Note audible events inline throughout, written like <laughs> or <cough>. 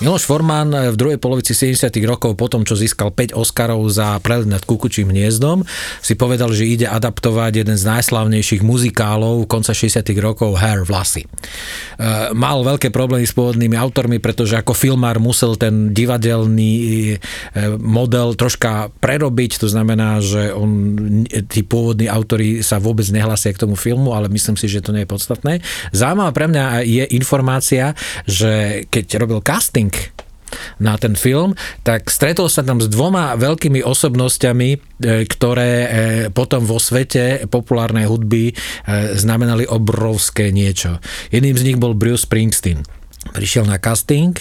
Miloš Forman v druhej polovici 70. rokov, po tom, čo získal 5 Oscarov za prelet nad kukučím hniezdom, si povedal, že ide adaptovať jeden z najslavnejších muzikálov konca 60. rokov Hair Vlasy. E, mal veľké problémy s pôvodnými autormi, pretože ako filmár musel ten divadelný e, model troška prerobiť, to znamená, že on, tí pôvodní autori sa vôbec nehlasia k tomu filmu, ale myslím si, že to nie je podstatné. Zaujímavá pre mňa je informácia, že keď robil casting na ten film, tak stretol sa tam s dvoma veľkými osobnosťami, e, ktoré e, potom vo svete populárnej hudby e, znamenali obrovské niečo. Jedným z nich bol Bruce Springsteen prišiel na casting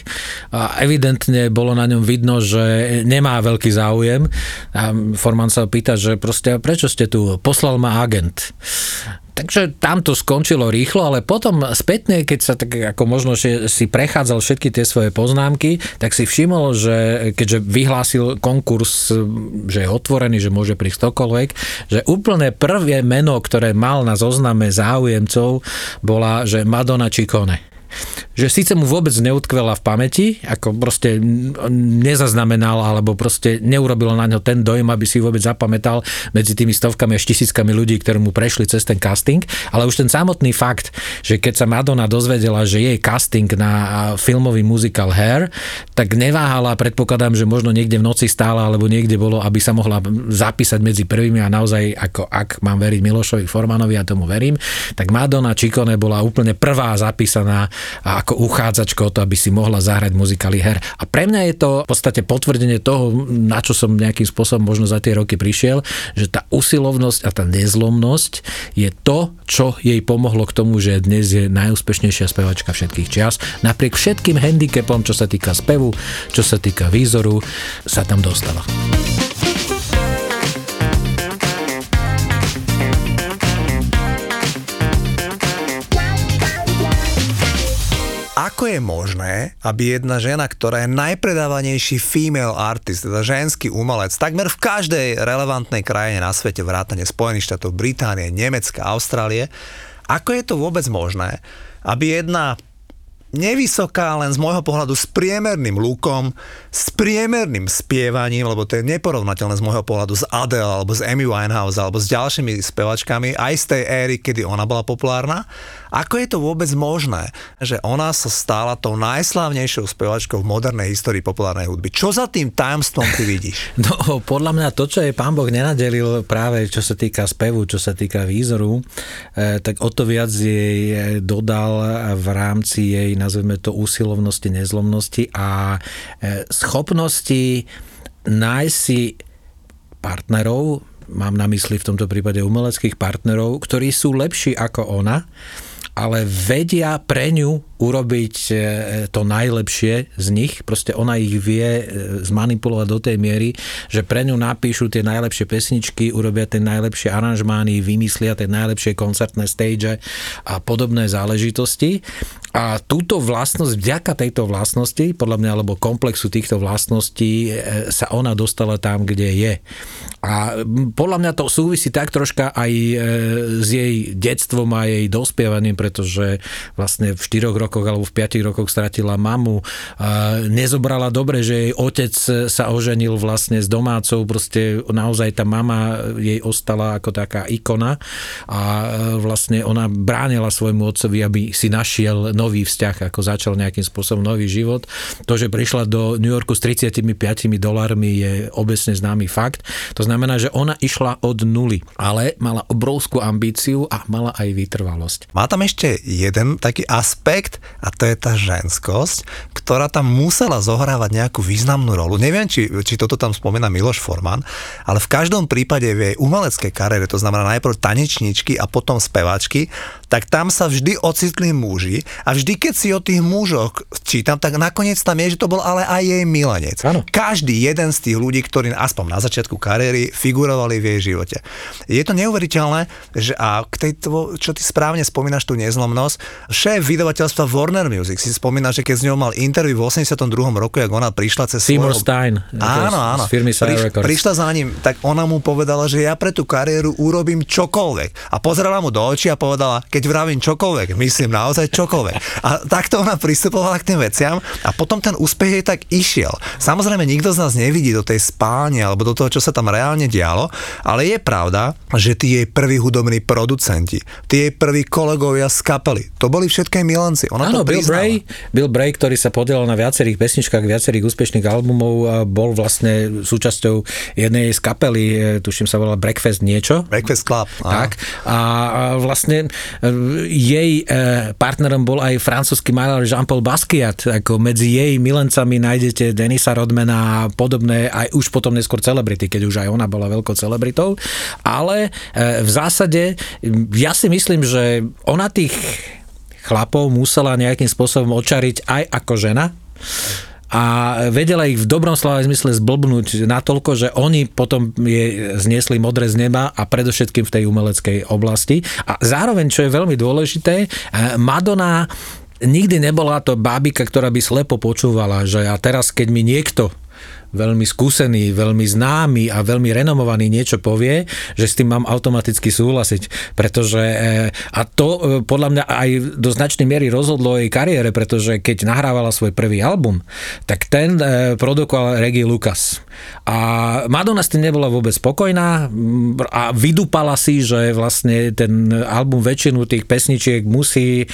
a evidentne bolo na ňom vidno, že nemá veľký záujem. A Forman sa pýta, že proste prečo ste tu? Poslal ma agent. Takže tam to skončilo rýchlo, ale potom spätne, keď sa tak ako možno si prechádzal všetky tie svoje poznámky, tak si všimol, že keďže vyhlásil konkurs, že je otvorený, že môže prísť ktokoľvek, že úplne prvé meno, ktoré mal na zozname záujemcov, bola, že Madonna Ciccone že síce mu vôbec neutkvela v pamäti, ako proste nezaznamenal alebo proste neurobilo na ňo ten dojem, aby si vôbec zapamätal medzi tými stovkami až tisíckami ľudí, ktorí mu prešli cez ten casting, ale už ten samotný fakt, že keď sa Madonna dozvedela, že jej casting na filmový muzikál Hair, tak neváhala, predpokladám, že možno niekde v noci stála alebo niekde bolo, aby sa mohla zapísať medzi prvými a naozaj, ako ak mám veriť Milošovi Formanovi, a tomu verím, tak Madonna Čikone bola úplne prvá zapísaná a ako uchádzačka o to, aby si mohla zahrať muzikály her. A pre mňa je to v podstate potvrdenie toho, na čo som nejakým spôsobom možno za tie roky prišiel, že tá usilovnosť a tá nezlomnosť je to, čo jej pomohlo k tomu, že dnes je najúspešnejšia spevačka všetkých čias. Napriek všetkým handicapom, čo sa týka spevu, čo sa týka výzoru, sa tam dostala. Ako je možné, aby jedna žena, ktorá je najpredávanejší female artist, teda ženský umelec, takmer v každej relevantnej krajine na svete, vrátane Spojených štátov, Británie, Nemecka, Austrálie, ako je to vôbec možné, aby jedna nevysoká, len z môjho pohľadu s priemerným lúkom, s priemerným spievaním, lebo to je neporovnateľné z môjho pohľadu s Adele, alebo s Amy Winehouse, alebo s ďalšími spevačkami, aj z tej éry, kedy ona bola populárna. Ako je to vôbec možné, že ona sa stala tou najslávnejšou spevačkou v modernej histórii populárnej hudby? Čo za tým tajomstvom ty vidíš? <laughs> No, podľa mňa to, čo je pán Boh nenadelil práve čo sa týka spevu, čo sa týka výzoru, eh, tak o to viac jej dodal v rámci jej nazveme to úsilovnosti, nezlomnosti a e, schopnosti nájsť si partnerov, mám na mysli v tomto prípade umeleckých partnerov, ktorí sú lepší ako ona, ale vedia pre ňu urobiť e, to najlepšie z nich. Proste ona ich vie e, zmanipulovať do tej miery, že pre ňu napíšu tie najlepšie pesničky, urobia tie najlepšie aranžmány, vymyslia tie najlepšie koncertné stage a podobné záležitosti. A túto vlastnosť, vďaka tejto vlastnosti, podľa mňa, alebo komplexu týchto vlastností, e, sa ona dostala tam, kde je. A podľa mňa to súvisí tak troška aj s jej detstvom a jej dospievaním, pretože vlastne v 4 rokoch rokoch alebo v 5 rokoch stratila mamu. Nezobrala dobre, že jej otec sa oženil vlastne s domácou, proste naozaj tá mama jej ostala ako taká ikona a vlastne ona bránila svojmu otcovi, aby si našiel nový vzťah, ako začal nejakým spôsobom nový život. To, že prišla do New Yorku s 35 dolármi je obecne známy fakt. To znamená, že ona išla od nuly, ale mala obrovskú ambíciu a mala aj vytrvalosť. Má tam ešte jeden taký aspekt, a to je tá ženskosť, ktorá tam musela zohrávať nejakú významnú rolu. Neviem, či, či toto tam spomína Miloš Forman, ale v každom prípade v jej umeleckej kariére, to znamená najprv tanečníčky a potom speváčky, tak tam sa vždy ocitli muži a vždy, keď si o tých mužoch čítam, tak nakoniec tam je, že to bol ale aj jej milenec. Áno. Každý jeden z tých ľudí, ktorí aspoň na začiatku kariéry figurovali v jej živote. Je to neuveriteľné, že a k tejto, čo ty správne spomínaš tú nezlomnosť, šéf vydavateľstva Warner Music si spomína, že keď s ňou mal interview v 82. roku, jak ona prišla cez Seymour svojho... Stein. Áno, áno. Z firmy Sire Priš, Records. prišla za ním, tak ona mu povedala, že ja pre tú kariéru urobím čokoľvek. A pozerala mu do očí a povedala, keď vravím čokoľvek, myslím naozaj čokoľvek. <laughs> A takto ona pristupovala k tým veciam a potom ten úspech jej tak išiel. Samozrejme, nikto z nás nevidí do tej spálne alebo do toho, čo sa tam reálne dialo, ale je pravda, že tí jej prví hudobní producenti, tí jej prví kolegovia z kapely, to boli všetké milenci. Ona Áno, to Bill. Bray, Bill Bray, ktorý sa podielal na viacerých pesničkách, viacerých úspešných albumov, a bol vlastne súčasťou jednej z kapely, e, tuším sa volala Breakfast niečo. Breakfast Club. áno. Tak. A vlastne e, jej e, partnerom bol aj francúzsky maler Jean-Paul Basquiat. Ako medzi jej milencami nájdete Denisa Rodmana a podobné, aj už potom neskôr celebrity, keď už aj ona bola veľkou celebritou. Ale v zásade ja si myslím, že ona tých chlapov musela nejakým spôsobom očariť aj ako žena a vedela ich v dobrom slova zmysle zblbnúť natoľko, že oni potom je zniesli modré z neba a predovšetkým v tej umeleckej oblasti. A zároveň, čo je veľmi dôležité, eh, Madonna nikdy nebola to bábika, ktorá by slepo počúvala, že a teraz, keď mi niekto veľmi skúsený, veľmi známy a veľmi renomovaný niečo povie, že s tým mám automaticky súhlasiť. Pretože, e, a to e, podľa mňa aj do značnej miery rozhodlo jej kariére, pretože keď nahrávala svoj prvý album, tak ten e, produkoval Reggie Lucas. A Madonna s tým nebola vôbec spokojná m, a vydupala si, že vlastne ten album väčšinu tých pesničiek musí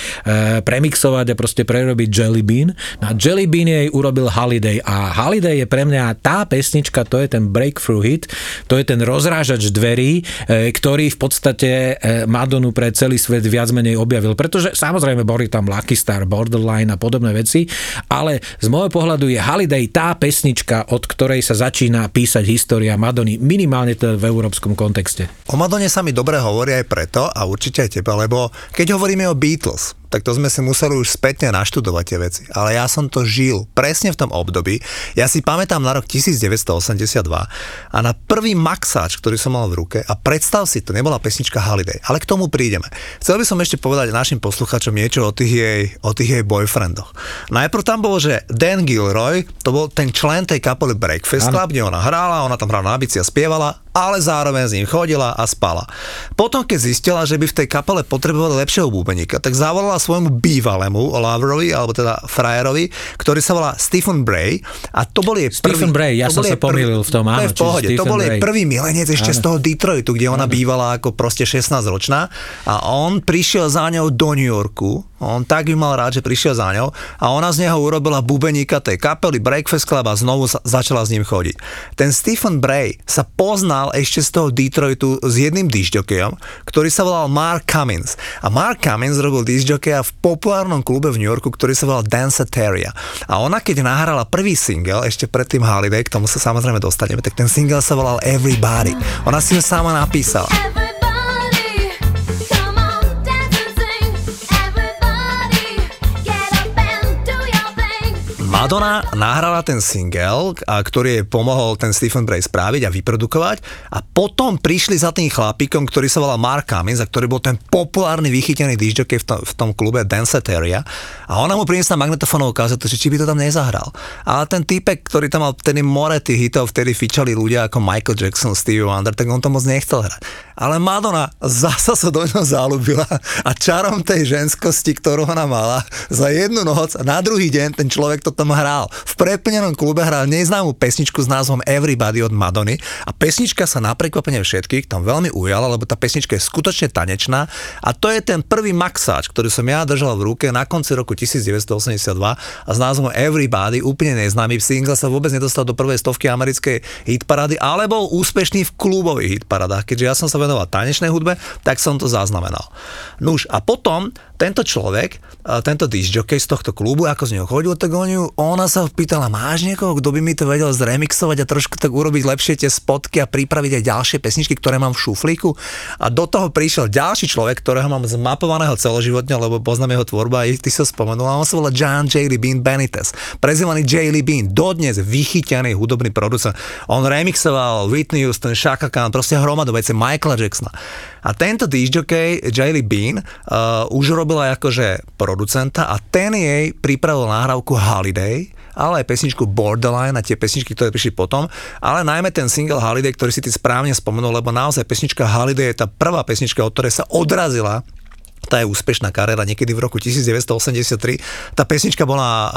premixovať a proste prerobiť Jelly Bean. No a Jelly Bean jej urobil Holiday a Holiday je pre mňa tá pesnička, to je ten breakthrough hit, to je ten rozrážač dverí, e, ktorý v podstate e, Madonu pre celý svet viac menej objavil. Pretože samozrejme boli tam Lucky Star, Borderline a podobné veci, ale z môjho pohľadu je Holiday tá pesnička, od ktorej sa začína písať história Madony, minimálne to v európskom kontexte. O Madone sa mi dobre hovorí aj preto, a určite aj teba, lebo keď hovoríme o Beatles, tak to sme si museli už spätne naštudovať tie veci. Ale ja som to žil presne v tom období. Ja si pamätám na rok 1982 a na prvý maxáč, ktorý som mal v ruke a predstav si, to nebola pesnička Holiday, ale k tomu prídeme. Chcel by som ešte povedať našim posluchačom niečo o tých jej, o tých jej boyfriendoch. Najprv tam bolo, že Dan Gilroy, to bol ten člen tej kapely Breakfast Club, kde ona hrála, ona tam hrala na bici a spievala, ale zároveň s ním chodila a spala. Potom, keď zistila, že by v tej kapele potrebovali lepšieho bubeníka, tak zavolala svojmu bývalému loverovi, alebo teda frajerovi, ktorý sa volá Stephen Bray. A to bol jej prvý... Stephen Bray, ja to som sa pomýlil v tom, To áno, je v pohode, to bol jej prvý milenec ešte z toho Detroitu, kde ona bývala ako proste 16-ročná a on prišiel za ňou do New Yorku, on tak ju mal rád, že prišiel za ňou a ona z neho urobila bubeníka tej kapely Breakfast Club a znovu začala s ním chodiť. Ten Stephen Bray sa poznal ešte z toho Detroitu s jedným disťokejom, ktorý sa volal Mark Cummins. A Mark Cummins robil disťokeja v populárnom klube v New Yorku, ktorý sa volal Danceteria. A ona keď nahrala prvý single, ešte predtým Holiday, k tomu sa samozrejme dostaneme, tak ten single sa volal Everybody. Ona si ho sama napísala. Madonna nahrala ten single, a ktorý jej pomohol ten Stephen Bray spraviť a vyprodukovať a potom prišli za tým chlapíkom, ktorý sa volal Mark Cummins a ktorý bol ten populárny vychytený disjockey v tom, v tom klube Danceteria a ona mu priniesla magnetofónovú kazetu, že či by to tam nezahral. Ale ten týpek, ktorý tam mal vtedy more tých hitov, vtedy fičali ľudia ako Michael Jackson, Stevie Wonder, tak on to moc nechcel hrať. Ale Madonna zasa sa do ňoho zalúbila a čarom tej ženskosti, ktorú ona mala, za jednu noc a na druhý deň ten človek to tam hral. V preplnenom klube hral neznámú pesničku s názvom Everybody od Madony a pesnička sa na prekvapenie všetkých tam veľmi ujala, lebo tá pesnička je skutočne tanečná a to je ten prvý maxáč, ktorý som ja držal v ruke na konci roku 1982 a s názvom Everybody, úplne neznámy single sa vôbec nedostal do prvej stovky americkej hitparády, ale bol úspešný v klubových hitparádach. Keďže ja som sa venoval tanečnej hudbe, tak som to zaznamenal. Nuž a potom tento človek, e, tento disjockey z tohto klubu, ako z neho chodil, tak oni, ju- ona sa pýtala, máš niekoho, kto by mi to vedel zremixovať a trošku tak urobiť lepšie tie spotky a pripraviť aj ďalšie pesničky, ktoré mám v šuflíku. A do toho prišiel ďalší človek, ktorého mám zmapovaného celoživotne, lebo poznám jeho tvorbu a ty sa spomenul. A on sa volá John J. Lee Bean Benitez, prezývaný J. Lee Bean, dodnes vychytený hudobný producent. On remixoval Whitney Houston, Shaka Khan, proste hromadu veci Michaela Jacksona. A tento disjockey, Jaylee Bean, uh, už robila akože producenta a ten jej pripravil nahrávku Holiday, ale aj pesničku Borderline a tie pesničky, ktoré prišli potom, ale najmä ten single Holiday, ktorý si ty správne spomenul, lebo naozaj pesnička Holiday je tá prvá pesnička, od ktorej sa odrazila tá je úspešná kariéra niekedy v roku 1983. Tá pesnička bola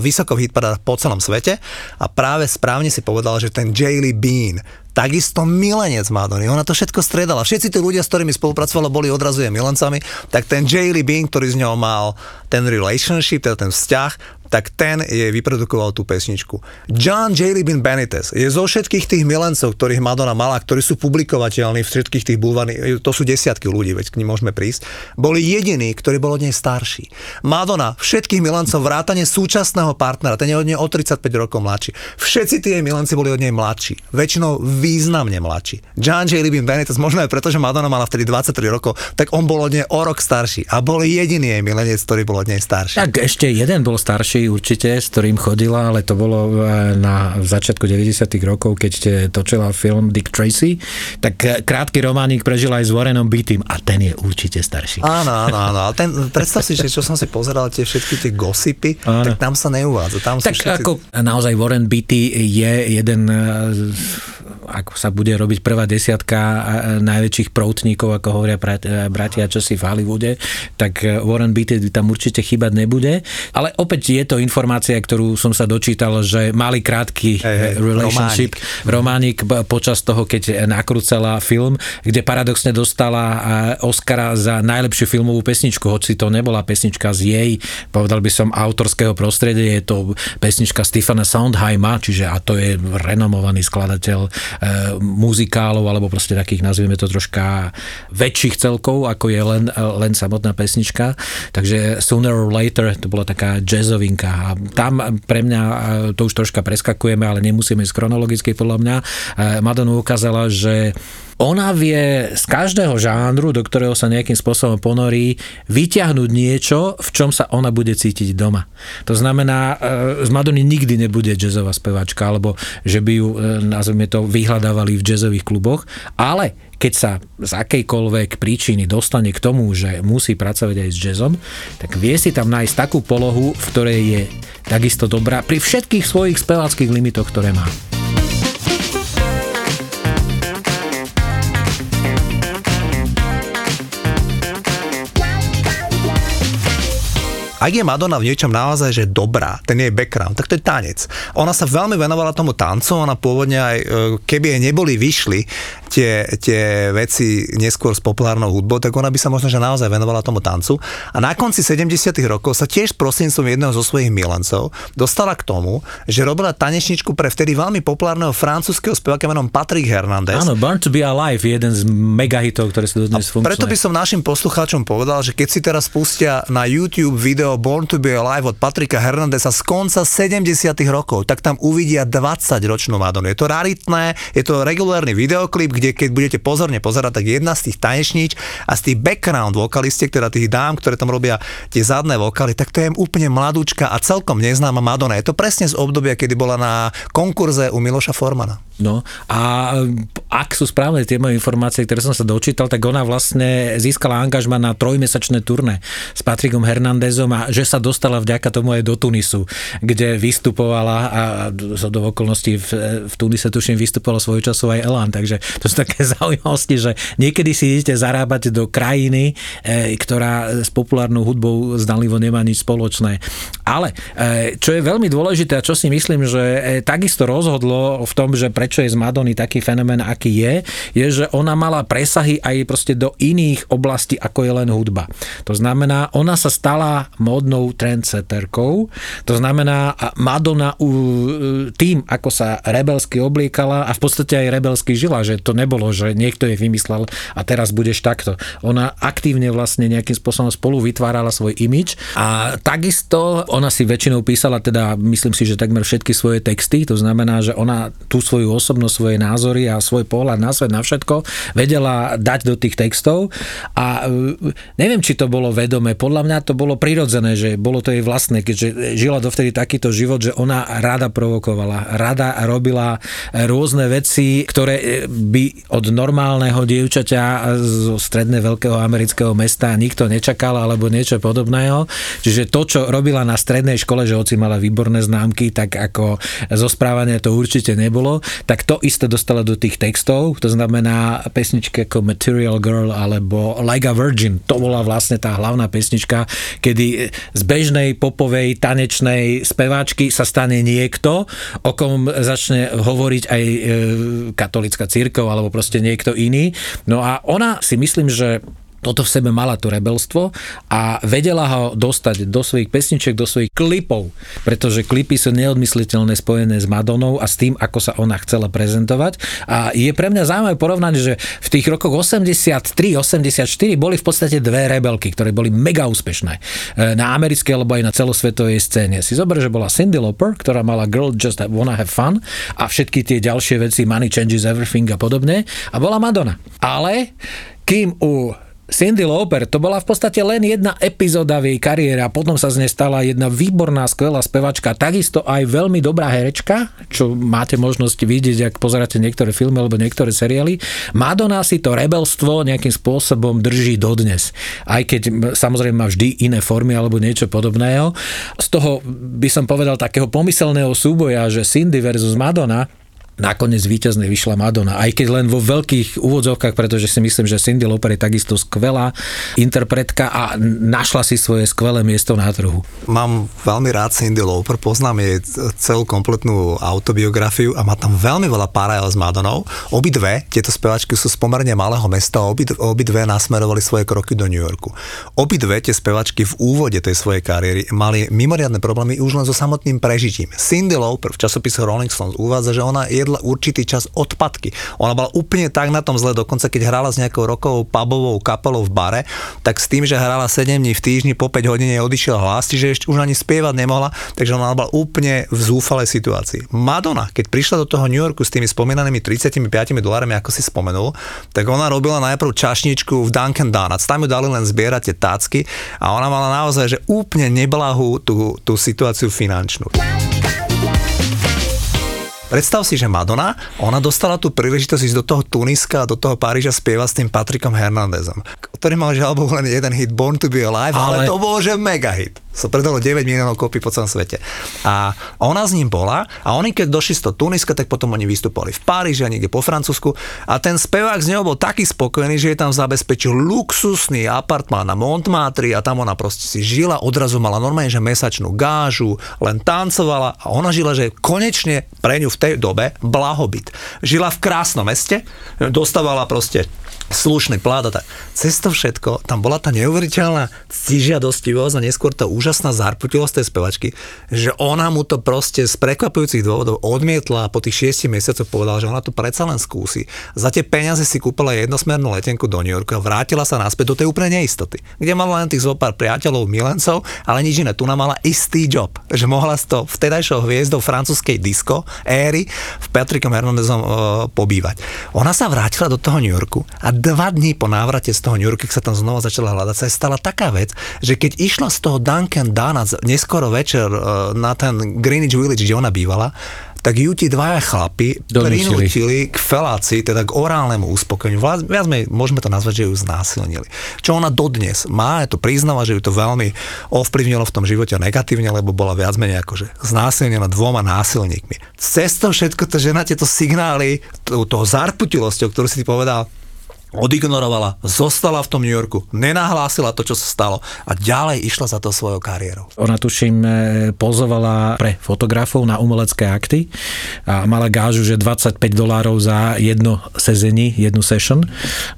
vysoko v po celom svete a práve správne si povedal, že ten Jaylee Bean, takisto milenec Madony. Ona to všetko stredala. Všetci tí ľudia, s ktorými spolupracovala, boli odrazu jej milencami, tak ten Jaylee Bean, ktorý s ňou mal ten relationship, teda ten vzťah, tak ten jej vyprodukoval tú pesničku. John J. Bean Benitez je zo všetkých tých milencov, ktorých Madonna mala, ktorí sú publikovateľní v všetkých tých bulvárnych, to sú desiatky ľudí, veď k nim môžeme prísť, boli jediní, ktorí bol od nej starší. Madonna všetkých milencov vrátane súčasného partnera, ten je od nej o 35 rokov mladší. Všetci tie milenci boli od nej mladší. Väčšinou významne mladší. John J. Bean Benitez, možno aj preto, že Madonna mala vtedy 23 rokov, tak on bol od nej o rok starší a bol jediný jej milenec, ktorý bol od nej starší. Tak ešte jeden bol starší určite, s ktorým chodila, ale to bolo e, na začiatku 90 rokov, keď ste točila film Dick Tracy, tak e, krátky románik prežila aj s Warrenom Beattym a ten je určite starší. Áno, áno, áno. Ale ten, predstav si, že čo som si pozeral, tie všetky tie gossipy, Áno. tak tam sa neuvádza. Tam Tak všetci... ako naozaj Warren Beatty je jeden e, ako sa bude robiť prvá desiatka e, najväčších proutníkov, ako hovoria brat- e, bratia čosi v Hollywoode, tak e, Warren Beatty tam určite chýbať nebude. Ale opäť je to informácia, ktorú som sa dočítal, že mali krátky hej, eh, relationship, románik b- počas toho, keď nakrúcala film, kde paradoxne dostala eh, Oscara za najlepšiu filmovú pesničku, hoci to nebola pesnička z jej, povedal by som, autorského prostredia, je to pesnička Stephena Sondheima, čiže a to je renomovaný skladateľ e, muzikálov, alebo proste takých, nazvieme to troška väčších celkov, ako je len, len samotná pesnička. Takže Sooner or Later to bola taká jazzovinka a tam pre mňa, to už troška preskakujeme, ale nemusíme ísť chronologicky podľa mňa, e, Madonna ukázala, že ona vie z každého žánru, do ktorého sa nejakým spôsobom ponorí, vyťahnuť niečo, v čom sa ona bude cítiť doma. To znamená, e, z Madony nikdy nebude jazzová speváčka, alebo že by ju, e, nazvime to, vyhľadávali v jazzových kluboch, ale keď sa z akejkoľvek príčiny dostane k tomu, že musí pracovať aj s jazzom, tak vie si tam nájsť takú polohu, v ktorej je takisto dobrá pri všetkých svojich speváckých limitoch, ktoré má. Ak je Madonna v niečom naozaj že dobrá, ten jej background, tak to je tanec. Ona sa veľmi venovala tomu tancu, ona pôvodne aj, e, keby jej neboli vyšli tie, tie veci neskôr s populárnou hudbou, tak ona by sa možno že naozaj venovala tomu tancu. A na konci 70 rokov sa tiež prostredníctvom jedného zo svojich milencov dostala k tomu, že robila tanečničku pre vtedy veľmi populárneho francúzského speváka menom Patrick Hernandez. Áno, Born to be Alive je jeden z megahitov, ktoré sú dodnes funkčné. Preto by som našim poslucháčom povedal, že keď si teraz pustia na YouTube video Born to be Alive od Patrika Hernandeza z konca 70 rokov, tak tam uvidia 20-ročnú Madonu. Je to raritné, je to regulárny videoklip, kde keď budete pozorne pozerať, tak jedna z tých tanečníč a z tých background vokalistiek, teda tých dám, ktoré tam robia tie zadné vokály, tak to je úplne mladúčka a celkom neznáma Madonna. Je to presne z obdobia, kedy bola na konkurze u Miloša Formana. No a ak sú správne tie moje informácie, ktoré som sa dočítal, tak ona vlastne získala angažma na trojmesačné turné s Patrikom Hernandezom a že sa dostala vďaka tomu aj do Tunisu, kde vystupovala a zo do okolností v, v Tunise tuším vystupovala svoj časov aj Elan, takže to sú také <laughs> zaujímavosti, že niekedy si idete zarábať do krajiny, e, ktorá s populárnou hudbou zdalivo nemá nič spoločné. Ale e, čo je veľmi dôležité a čo si myslím, že e, takisto rozhodlo v tom, že prečo je z Madony taký fenomén, aký je, je, že ona mala presahy aj proste do iných oblastí, ako je len hudba. To znamená, ona sa stala módnou trendsetterkou, to znamená, Madonna u, tým, ako sa rebelsky obliekala a v podstate aj rebelsky žila, že to nebolo, že niekto je vymyslel a teraz budeš takto. Ona aktívne vlastne nejakým spôsobom spolu vytvárala svoj imič a takisto ona si väčšinou písala teda, myslím si, že takmer všetky svoje texty, to znamená, že ona tú svoju osobnosť, svoje názory a svoj pohľad na svet, na všetko vedela dať do tých textov a e, neviem, či to bolo vedomé, podľa mňa to bolo prirodzené, že bolo to jej vlastné, keďže žila dovtedy takýto život, že ona rada provokovala, rada robila rôzne veci, ktoré e, by od normálneho dievčaťa zo stredne veľkého amerického mesta nikto nečakal alebo niečo podobného. Čiže to, čo robila na strednej škole, že hoci mala výborné známky, tak ako zo správania to určite nebolo, tak to isté dostala do tých textov, to znamená pesničky ako Material Girl alebo Like a Virgin, to bola vlastne tá hlavná pesnička, kedy z bežnej popovej tanečnej speváčky sa stane niekto, o kom začne hovoriť aj e, katolická církev alebo proste niekto iný. No a ona si myslím, že toto v sebe mala to rebelstvo a vedela ho dostať do svojich pesničiek, do svojich klipov, pretože klipy sú neodmysliteľné spojené s Madonou a s tým, ako sa ona chcela prezentovať. A je pre mňa zaujímavé porovnať, že v tých rokoch 83-84 boli v podstate dve rebelky, ktoré boli mega úspešné e, na americkej alebo aj na celosvetovej scéne. Si zober, že bola Cindy Lauper, ktorá mala Girl Just Wanna Have Fun a všetky tie ďalšie veci Money Changes Everything a podobne a bola Madonna. Ale kým u Cindy Lauper, to bola v podstate len jedna epizóda v jej kariére a potom sa z nej stala jedna výborná, skvelá spevačka, takisto aj veľmi dobrá herečka, čo máte možnosť vidieť, ak pozeráte niektoré filmy alebo niektoré seriály. Madonna si to rebelstvo nejakým spôsobom drží dodnes. Aj keď samozrejme má vždy iné formy alebo niečo podobného. Z toho by som povedal takého pomyselného súboja, že Cindy versus Madonna, nakoniec víťazne vyšla Madonna. Aj keď len vo veľkých úvodzovkách, pretože si myslím, že Cindy Lauper je takisto skvelá interpretka a našla si svoje skvelé miesto na trhu. Mám veľmi rád Cindy Lauper, poznám jej celú kompletnú autobiografiu a má tam veľmi veľa paralel s Madonnou. Obidve, tieto spevačky sú z pomerne malého mesta a obid, obidve nasmerovali svoje kroky do New Yorku. Obidve tie spevačky v úvode tej svojej kariéry mali mimoriadne problémy už len so samotným prežitím. Cindy Lauper v časopise Rolling Stones uvádza, že ona jedla určitý čas odpadky. Ona bola úplne tak na tom zle, dokonca keď hrala s nejakou rokovou pubovou kapelou v bare, tak s tým, že hrala 7 dní v týždni, po 5 hodín jej odišiel hlas, čiže ešte už ani spievať nemohla, takže ona bola úplne v zúfalej situácii. Madonna, keď prišla do toho New Yorku s tými spomínanými 35 dolármi, ako si spomenul, tak ona robila najprv čašničku v Dunkin Donuts. Tam ju dali len zbierať tie tácky a ona mala naozaj, že úplne neblahú tú, tú situáciu finančnú. Predstav si, že Madonna, ona dostala tú príležitosť ísť do toho Tuniska a do toho Paríža spievať s tým Patrikom Hernandezom, ktorý mal žiaľ len jeden hit Born to be Alive, ale, ale to bol že mega hit. Sa predalo 9 miliónov kopí po celom svete. A ona s ním bola a oni keď došli z toho Tuniska, tak potom oni vystupovali v Paríži a niekde po Francúzsku a ten spevák z neho bol taký spokojný, že je tam zabezpečil luxusný apartmán na Montmartre a tam ona proste si žila, odrazu mala normálne, že mesačnú gážu, len tancovala a ona žila, že konečne pre ňu v tej dobe blahobyt. Žila v krásnom meste, dostávala proste slušný plát a tak. Cez to všetko, tam bola tá neuveriteľná ctižiadostivosť a neskôr tá úžasná zarputilosť tej spevačky, že ona mu to proste z prekvapujúcich dôvodov odmietla a po tých šiestich mesiacoch povedala, že ona to predsa len skúsi. Za tie peniaze si kúpila jednosmernú letenku do New Yorku a vrátila sa naspäť do tej úplnej neistoty, kde mala len tých zopár priateľov, milencov, ale nič iné. Tu mala istý job, že mohla z to vtedajšou hviezdou francúzskej disco éry v Patrickom Hernandezom uh, pobývať. Ona sa vrátila do toho New Yorku a dva dní po návrate z toho New Yorku, keď sa tam znova začala hľadať, sa stala taká vec, že keď išla z toho Duncan Donuts neskoro večer e, na ten Greenwich Village, kde ona bývala, tak ju ti dvaja chlapi Donútili. prinútili k felácii, teda k orálnemu uspokojeniu. Viac menej môžeme to nazvať, že ju znásilnili. Čo ona dodnes má, je to priznáva, že ju to veľmi ovplyvnilo v tom živote negatívne, lebo bola viac menej akože znásilnená dvoma násilníkmi. Cez to všetko tá žena tieto signály, to- toho zarputilosťou, ktorú si ty povedal, odignorovala, zostala v tom New Yorku, nenahlásila to, čo sa stalo a ďalej išla za to svojou kariérou. Ona tuším e, pozovala pre fotografov na umelecké akty a mala gážu, že 25 dolárov za jedno sezení, jednu session.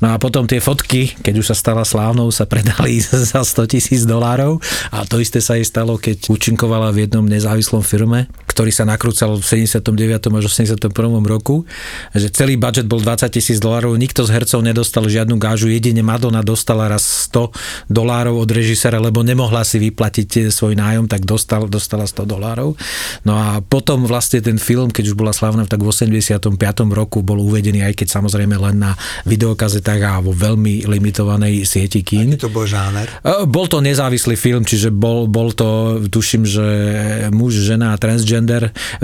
No a potom tie fotky, keď už sa stala slávnou, sa predali <laughs> za 100 tisíc dolárov a to isté sa jej stalo, keď účinkovala v jednom nezávislom firme, ktorý sa nakrúcal v 79. až 81. roku, že celý budget bol 20 tisíc dolárov, nikto z hercov nedostal žiadnu gážu, jedine Madonna dostala raz 100 dolárov od režisera, lebo nemohla si vyplatiť svoj nájom, tak dostal, dostala 100 dolárov. No a potom vlastne ten film, keď už bola slavná, tak v 85. roku bol uvedený, aj keď samozrejme len na videokazetách a vo veľmi limitovanej sieti kín. To bol žáner. E, Bol to nezávislý film, čiže bol, bol to, tuším, že muž, žena a transgender.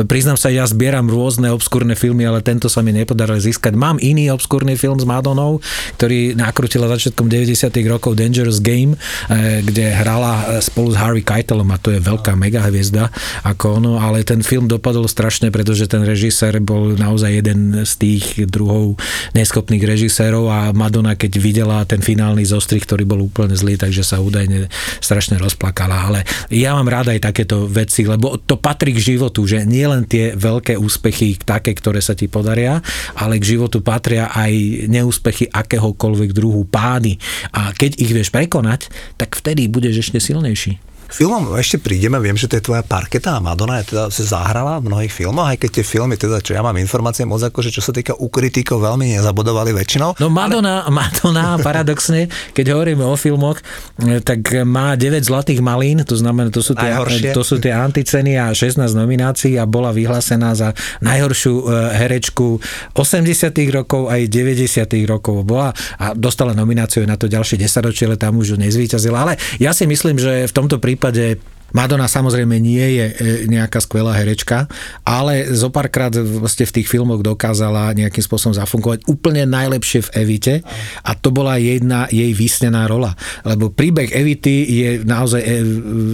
Priznám sa, ja zbieram rôzne obskúrne filmy, ale tento sa mi nepodarilo získať. Mám iný obskúrny film s Madonou, ktorý nakrutila začiatkom 90. rokov Dangerous Game, e, kde hrala e, spolu s Harvey Keitelom a to je veľká mega hviezda ako ono, ale ten film dopadol strašne, pretože ten režisér bol naozaj jeden z tých druhov neschopných režisérov a Madonna, keď videla ten finálny zostrih, ktorý bol úplne zlý, takže sa údajne strašne rozplakala. Ale ja mám rád aj takéto veci, lebo to patrí k životu, že nie len tie veľké úspechy, také, ktoré sa ti podaria, ale k životu patria aj neúspechy akéhokoľvek druhu pády. A keď ich vieš prekonať, tak vtedy budeš ešte silnejší. Filmom ešte prídeme, viem, že to je tvoja parketa a Madonna je teda si zahrala v mnohých filmoch, aj keď tie filmy, teda čo ja mám informácie moc ako, že čo sa týka u kritikov veľmi nezabudovali väčšinou. No Madonna, Madonna paradoxne, keď hovoríme o filmoch, e, tak má 9 zlatých malín, to znamená, to sú tie, Najhoršie. to sú tie anticeny a 16 nominácií a bola vyhlásená za najhoršiu e, herečku 80 rokov aj 90 rokov bola a dostala nomináciu na to ďalšie 10 ročie, ale tam už ju nezvíťazila. Ale ja si myslím, že v tomto prípade prípade Madonna samozrejme nie je e, nejaká skvelá herečka, ale zo párkrát vlastne v tých filmoch dokázala nejakým spôsobom zafungovať úplne najlepšie v Evite a to bola jedna jej vysnená rola. Lebo príbeh Evity je naozaj, e,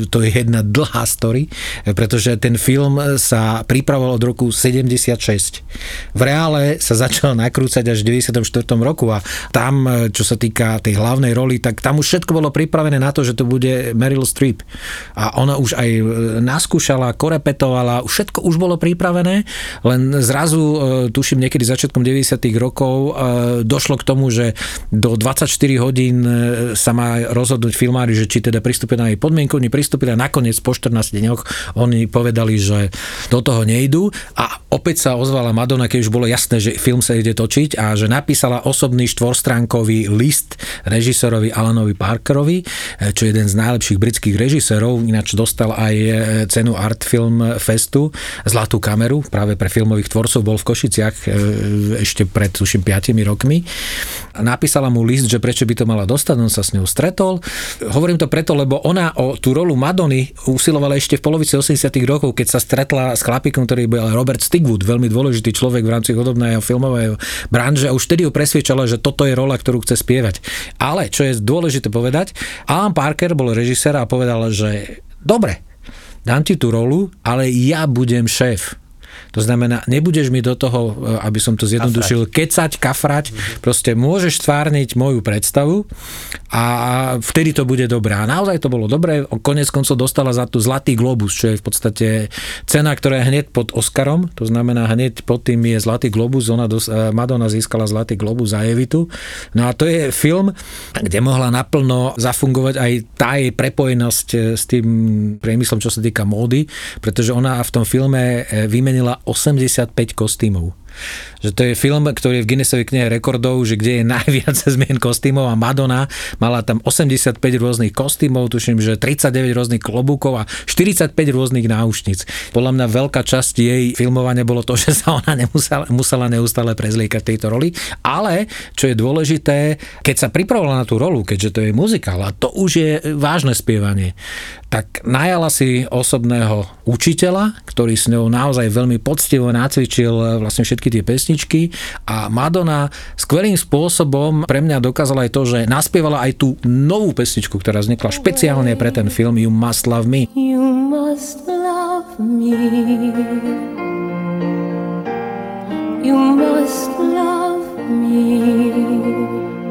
to je jedna dlhá story, pretože ten film sa pripravoval od roku 76. V reále sa začal nakrúcať až v 94. roku a tam, e, čo sa týka tej hlavnej roli, tak tam už všetko bolo pripravené na to, že to bude Meryl Streep. A ona už aj e, naskúšala, korepetovala, všetko už bolo pripravené, len zrazu, e, tuším niekedy začiatkom 90. rokov, e, došlo k tomu, že do 24 hodín sa má rozhodnúť filmári, že či teda pristúpia na jej podmienku, oni pristúpili a nakoniec po 14 dňoch oni povedali, že do toho nejdú a opäť sa ozvala Madonna, keď už bolo jasné, že film sa ide točiť a že napísala osobný štvorstránkový list režisorovi Alanovi Parkerovi, čo je jeden z najlepších britských režisérov, ináč dostal aj e, cenu Art Film Festu, zlatú kameru, práve pre filmových tvorcov, bol v Košiciach e, ešte pred, tuším, 5 rokmi. Napísala mu list, že prečo by to mala dostať, on sa s ňou stretol. Hovorím to preto, lebo ona o tú rolu Madony usilovala ešte v polovici 80 rokov, keď sa stretla s chlapikom, ktorý bol Robert Stigwood, veľmi dôležitý človek v rámci hudobnej a filmovej branže a už vtedy ju presviečala, že toto je rola, ktorú chce spievať. Ale, čo je dôležité povedať, Alan Parker bol režisér a povedal, že dobre, dám ti tú rolu, ale ja budem šéf. To znamená, nebudeš mi do toho, e, aby som to zjednodušil, kecať, kafrať, proste môžeš stvárniť moju predstavu a vtedy to bude dobré. A naozaj to bolo dobré, konec koncov dostala za to Zlatý globus, čo je v podstate cena, ktorá je hneď pod Oscarom, to znamená hneď pod tým je Zlatý globus, ona dos- e, Madonna získala Zlatý globus za Evitu. No a to je film, kde mohla naplno zafungovať aj tá jej prepojenosť e, s tým priemyslom, čo sa týka módy, pretože ona v tom filme vymenila 85 kostýmov. Že to je film, ktorý je v Guinnessovej knihe rekordov, že kde je najviac <laughs> zmien kostýmov a Madonna mala tam 85 rôznych kostýmov, tuším, že 39 rôznych klobúkov a 45 rôznych náušnic. Podľa mňa veľká časť jej filmovania bolo to, <laughs> že sa ona nemusela, musela neustále prezliekať tejto roli, ale čo je dôležité, keď sa pripravovala na tú rolu, keďže to je muzikál a to už je vážne spievanie, tak najala si osobného učiteľa, ktorý s ňou naozaj veľmi poctivo nacvičil vlastne všetky tie pesničky a Madonna skvelým spôsobom pre mňa dokázala aj to, že naspievala aj tú novú pesničku, ktorá vznikla špeciálne pre ten film You Must Love Me. You must love me. You must love me.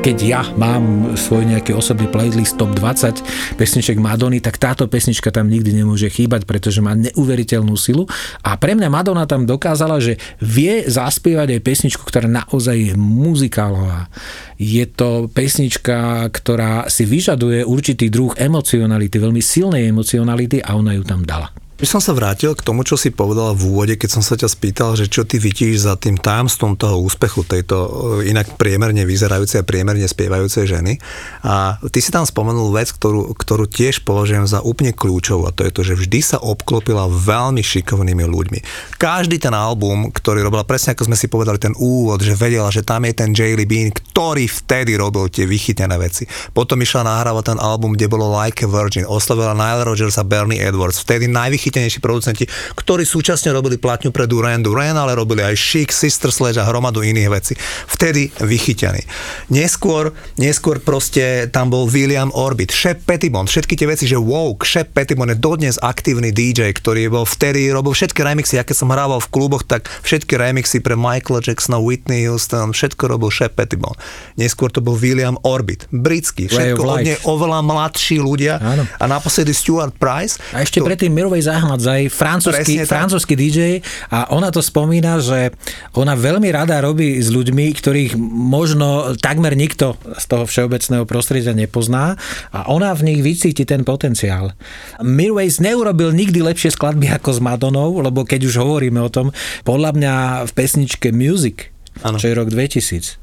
Keď ja mám svoj nejaký osobný playlist top 20 pesniček Madony, tak táto pesnička tam nikdy nemôže chýbať, pretože má neuveriteľnú silu a pre mňa Madonna tam dokázala, že vie zaspievať aj pesničku, ktorá naozaj je muzikálová. Je to pesnička, ktorá si vyžaduje určitý druh emocionality, veľmi silnej emocionality a ona ju tam dala. By som sa vrátil k tomu, čo si povedala v úvode, keď som sa ťa spýtal, že čo ty vytíš za tým tajomstvom toho úspechu tejto e, inak priemerne vyzerajúcej a priemerne spievajúcej ženy. A ty si tam spomenul vec, ktorú, ktorú tiež považujem za úplne kľúčovú a to je to, že vždy sa obklopila veľmi šikovnými ľuďmi. Každý ten album, ktorý robila, presne ako sme si povedali ten úvod, že vedela, že tam je ten Jaylee Bean, ktorý vtedy robil tie vychytené veci. Potom išla nahrávať ten album, kde bolo Like a Virgin, oslovila Nile Rodgers a Bernie Edwards, vtedy najvychytenejší najvychytenejší producenti, ktorí súčasne robili platňu pre Duran Duran, ale robili aj Chic, Sister Sledge a hromadu iných vecí. Vtedy vychytení. Neskôr, neskôr proste tam bol William Orbit, Shep Pettibon, všetky tie veci, že wow, Shep Pettibon je dodnes aktívny DJ, ktorý bol vtedy, robil všetky remixy, aké som hrával v kluboch, tak všetky remixy pre Michaela Jacksona, Whitney Houston, všetko robil Shep Pettibon. Neskôr to bol William Orbit, britský, všetko od nej oveľa mladší ľudia Áno. a naposledy Stuart Price. A ešte To- predtým Mirovej Záhmadzaj, francúzsky, francúzsky DJ a ona to spomína, že ona veľmi rada robí s ľuďmi, ktorých možno takmer nikto z toho všeobecného prostredia nepozná a ona v nich vycíti ten potenciál. Mirways neurobil nikdy lepšie skladby ako s Madonou, lebo keď už hovoríme o tom, podľa mňa v pesničke Music, Áno. čo je rok 2000,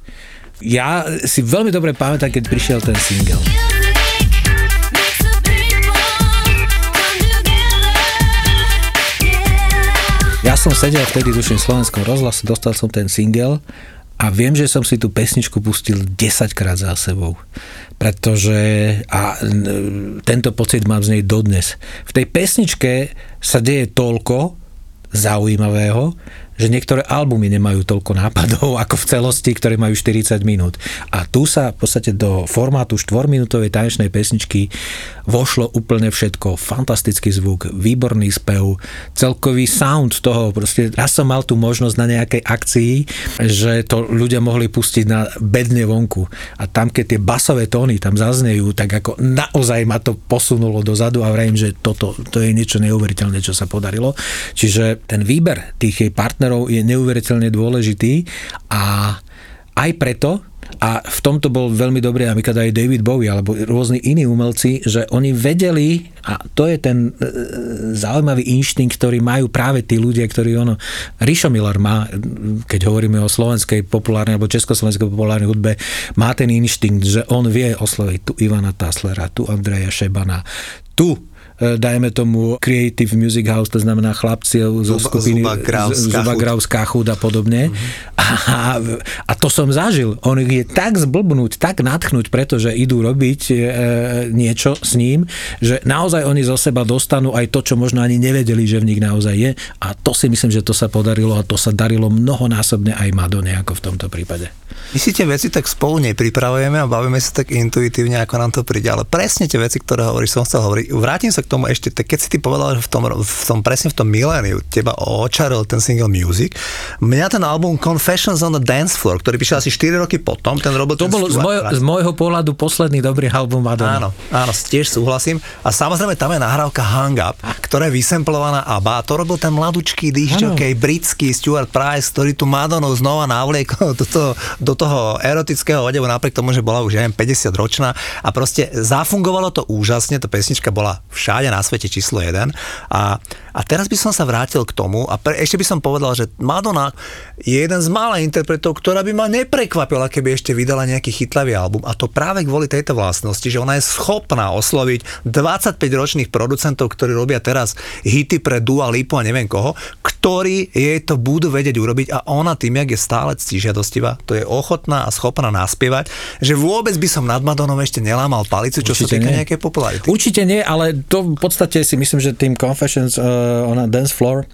ja si veľmi dobre pamätám, keď prišiel ten single. Som sedel vtedy, v slovenskom rozhlase, dostal som ten single a viem, že som si tú pesničku pustil 10 krát za sebou. Pretože a tento pocit mám z nej dodnes. V tej pesničke sa deje toľko zaujímavého, že niektoré albumy nemajú toľko nápadov <laughs> ako v celosti, ktoré majú 40 minút. A tu sa v podstate do formátu 4-minútovej tanečnej pesničky vošlo úplne všetko. Fantastický zvuk, výborný spev, celkový sound toho. Proste raz som mal tú možnosť na nejakej akcii, že to ľudia mohli pustiť na bedne vonku. A tam, keď tie basové tóny tam zaznejú, tak ako naozaj ma to posunulo dozadu a vrajím, že toto to je niečo neuveriteľné, čo sa podarilo. Čiže ten výber tých jej partnerov je neuveriteľne dôležitý a aj preto, a v tomto bol veľmi dobrý napríklad aj David Bowie alebo rôzni iní umelci, že oni vedeli, a to je ten e, zaujímavý inštinkt, ktorý majú práve tí ľudia, ktorí ono... Rišo Miller má, keď hovoríme o slovenskej populárnej alebo československej populárnej hudbe, má ten inštinkt, že on vie osloviť tu Ivana Taslera, tu Andreja Šebana, tu e, dajme tomu Creative Music House, to znamená chlapci zo skupiny Zuba Graus, Z- Zuba Kachut. Graus, Kachut a podobne. A, a to som zažil. On je tak zblbnúť, tak natchnúť, pretože idú robiť e, niečo s ním, že naozaj oni zo seba dostanú aj to, čo možno ani nevedeli, že v nich naozaj je. A to si myslím, že to sa podarilo a to sa darilo mnohonásobne aj Madone, ako v tomto prípade. My si tie veci tak spolu nepripravujeme a bavíme sa tak intuitívne, ako nám to príde, ale presne tie veci, ktoré hovoríš, som chcel hovoriť. Vrátim sa k tomu ešte, tak keď si ty povedal, že v tom, v tom presne v tom miléniu teba očaril ten single Music, mňa ten album Confessions on the Dance Floor, ktorý vyšiel asi 4 roky potom, ten robil To ten bol z, Price. z môjho pohľadu posledný dobrý album Madonna. Áno, áno, tiež súhlasím. A samozrejme tam je nahrávka Hang Up, ktorá je vysemplovaná ABBA. A to robil ten mladúčký disjokej britský Stuart Price, ktorý tu Madonu znova navliekol <laughs> do toho, do toho erotického odevu, napriek tomu, že bola už, neviem, 50 ročná. A proste zafungovalo to úžasne, tá pesnička bola všade na svete číslo jeden. A, a teraz by som sa vrátil k tomu a pre, ešte by som povedal, že Madonna je jeden z mála interpretov, ktorá by ma neprekvapila, keby ešte vydala nejaký chytlavý album. A to práve kvôli tejto vlastnosti, že ona je schopná osloviť 25-ročných producentov, ktorí robia teraz hity pre Dua Lipu a neviem koho, ktorí jej to budú vedieť urobiť a ona tým, jak je stále ctižiadostivá, to je ochotná a schopná naspievať, že vôbec by som nad Madonou ešte nelámal palicu, čo sa Určite týka nie. nejakej popularity. Určite nie, ale to v podstate si myslím, že tým Confessions uh, on a Dance Floor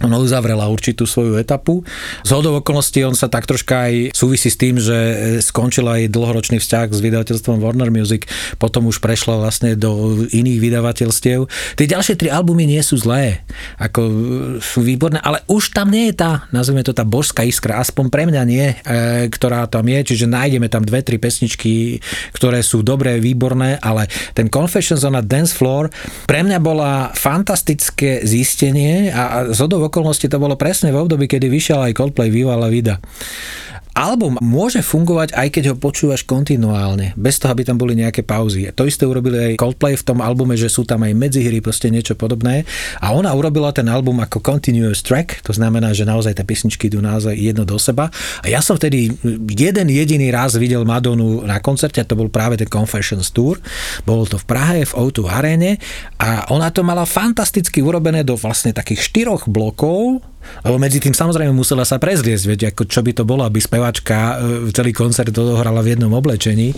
ona uzavrela určitú svoju etapu. Z hodou okolností on sa tak troška aj súvisí s tým, že skončil aj dlhoročný vzťah s vydavateľstvom Warner Music, potom už prešla vlastne do iných vydavateľstiev. Tie ďalšie tri albumy nie sú zlé, ako e, sú výborné, ale už tam nie je tá, nazvime to tá božská iskra, aspoň pre mňa nie, e, ktorá tam je, čiže nájdeme tam dve, tri pesničky, ktoré sú dobré, výborné, ale ten Confessions on a Dance Floor pre mňa bola fantastické zistenie a, a z okolností to bolo presne v období, kedy vyšiel aj Coldplay Viva la Vida. Album môže fungovať, aj keď ho počúvaš kontinuálne, bez toho, aby tam boli nejaké pauzy. To isté urobili aj Coldplay v tom albume, že sú tam aj medzihry, proste niečo podobné. A ona urobila ten album ako continuous track, to znamená, že naozaj tie pesničky idú naozaj jedno do seba. A ja som vtedy jeden jediný raz videl Madonu na koncerte, a to bol práve ten Confessions Tour. Bolo to v Prahe, v O2 aréne a ona to mala fantasticky urobené do vlastne takých štyroch blokov, lebo medzi tým samozrejme musela sa prezliesť, veď ako čo by to bolo, aby spevačka e, celý koncert odohrala v jednom oblečení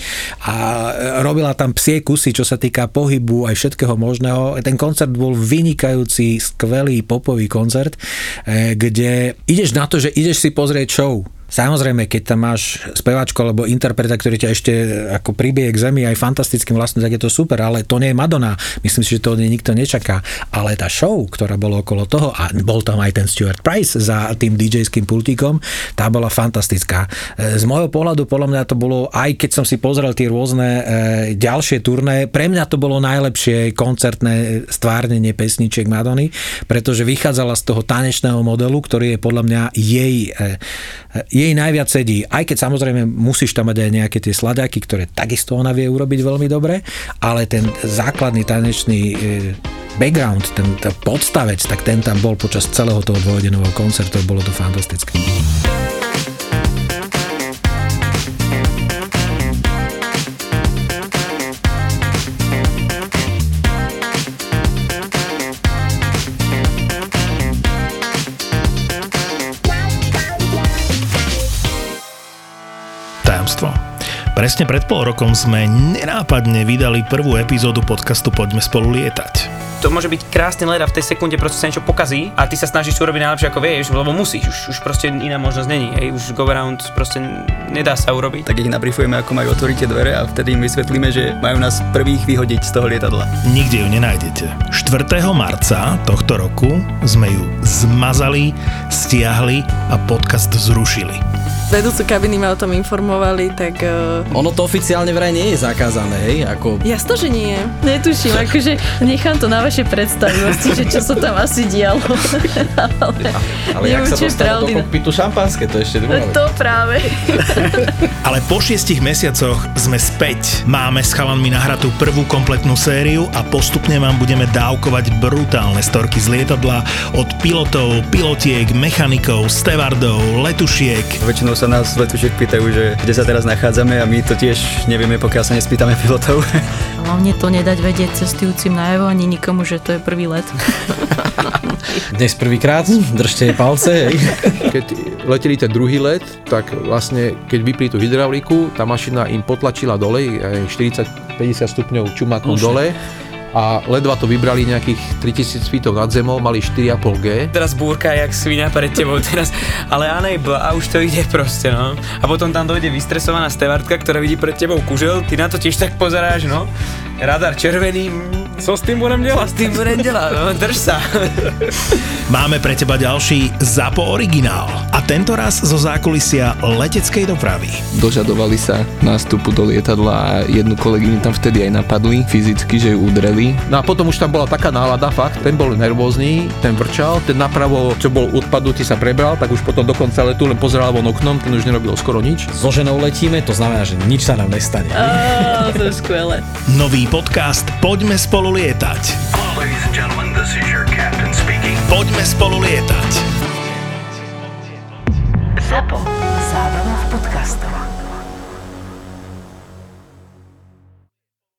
a e, robila tam psie kusy, čo sa týka pohybu aj všetkého možného. Ten koncert bol vynikajúci, skvelý popový koncert, e, kde ideš na to, že ideš si pozrieť show. Samozrejme, keď tam máš speváčku alebo interpreta, ktorý ťa ešte ako pribije k zemi aj fantastickým vlastne, tak je to super, ale to nie je Madonna. Myslím si, že to od nej nikto nečaká. Ale tá show, ktorá bola okolo toho, a bol tam aj ten Stuart Price za tým DJ-ským pultíkom, tá bola fantastická. E, Z môjho pohľadu, podľa mňa to bolo, aj keď som si pozrel tie rôzne e, ďalšie turné, pre mňa to bolo najlepšie koncertné stvárnenie pesničiek Madony, pretože vychádzala z toho tanečného modelu, ktorý je podľa mňa jej, e, jej najviac sedí. Aj keď samozrejme musíš tam mať aj nejaké tie sladáky, ktoré takisto ona vie urobiť veľmi dobre, ale ten základný tanečný e, background, ten, ten podstavec, tak ten tam bol počas celého toho dvojhodinového koncertu, bolo to fantastické. Tajomstvo. Presne pred pol rokom sme nenápadne vydali prvú epizódu podcastu Poďme spolu lietať. To môže byť krásny let a v tej sekunde proste sa niečo pokazí a ty sa snažíš to urobiť najlepšie ako vieš, lebo musíš, už, už proste iná možnosť není, hej, už go around proste nedá sa urobiť. tak ich nabrifujeme, ako majú otvoriť tie dvere a vtedy im vysvetlíme, že majú nás prvých vyhodiť z toho lietadla. Nikde ju nenájdete. 4. marca tohto roku sme ju zmazali, stiahli a podcast zrušili. Vedúcu kabiny ma o tom informovali, tak... Uh, Ono to oficiálne vraj nie je zakázané, hej? Ako jasno, že nie. Netuším, akože nechám to na vaše predstavivosti, že čo sa tam asi dialo. <laughs> Ale, ale jak sa dostalo do pravdy. kokpitu šampanské, to ešte druhá. To práve. <laughs> Ale po šiestich mesiacoch sme späť. Máme s chalanmi nahratú prvú kompletnú sériu a postupne vám budeme dávkovať brutálne storky z lietadla od pilotov, pilotiek, mechanikov, stevardov, letušiek. Väčšinou sa nás letušiek pýtajú, že kde sa teraz nachádzame a my to tiež nevieme, pokiaľ sa nespýtame pilotov. Hlavne to nedať vedieť cestujúcim najavo ani nikomu, že to je prvý let. <laughs> Dnes prvýkrát, držte palce, hej? Keď leteli ten druhý let, tak vlastne keď vypli tú hydrauliku, tá mašina im potlačila dole, aj 40-50 stupňov čumakom dole a ledva to vybrali nejakých 3000 feetov nad zemou, mali 4,5G. Teraz búrka jak svinia pred tebou teraz, ale unable a už to ide proste, no. A potom tam dojde vystresovaná stevardka, ktorá vidí pred tebou kužel, ty na to tiež tak pozeráš, no. Radar červený, co s tým budem delať? S tým budem delať, no, drž sa. <laughs> Máme pre teba ďalší ZAPO originál a tento raz zo zákulisia leteckej dopravy. Dožadovali sa nástupu do lietadla a jednu kolegyňu tam vtedy aj napadli fyzicky, že ju udreli. No a potom už tam bola taká nálada, fakt, ten bol nervózny, ten vrčal, ten napravo, čo bol odpadnutý, sa prebral, tak už potom do konca letu len pozeral von oknom, ten už nerobil skoro nič. So ženou letíme, to znamená, že nič sa nám nestane. Á, to je skvelé. Nový podcast Poďme spolu lietať. Poďme spolu lietať. Zapo. Zábrná v podcastovách.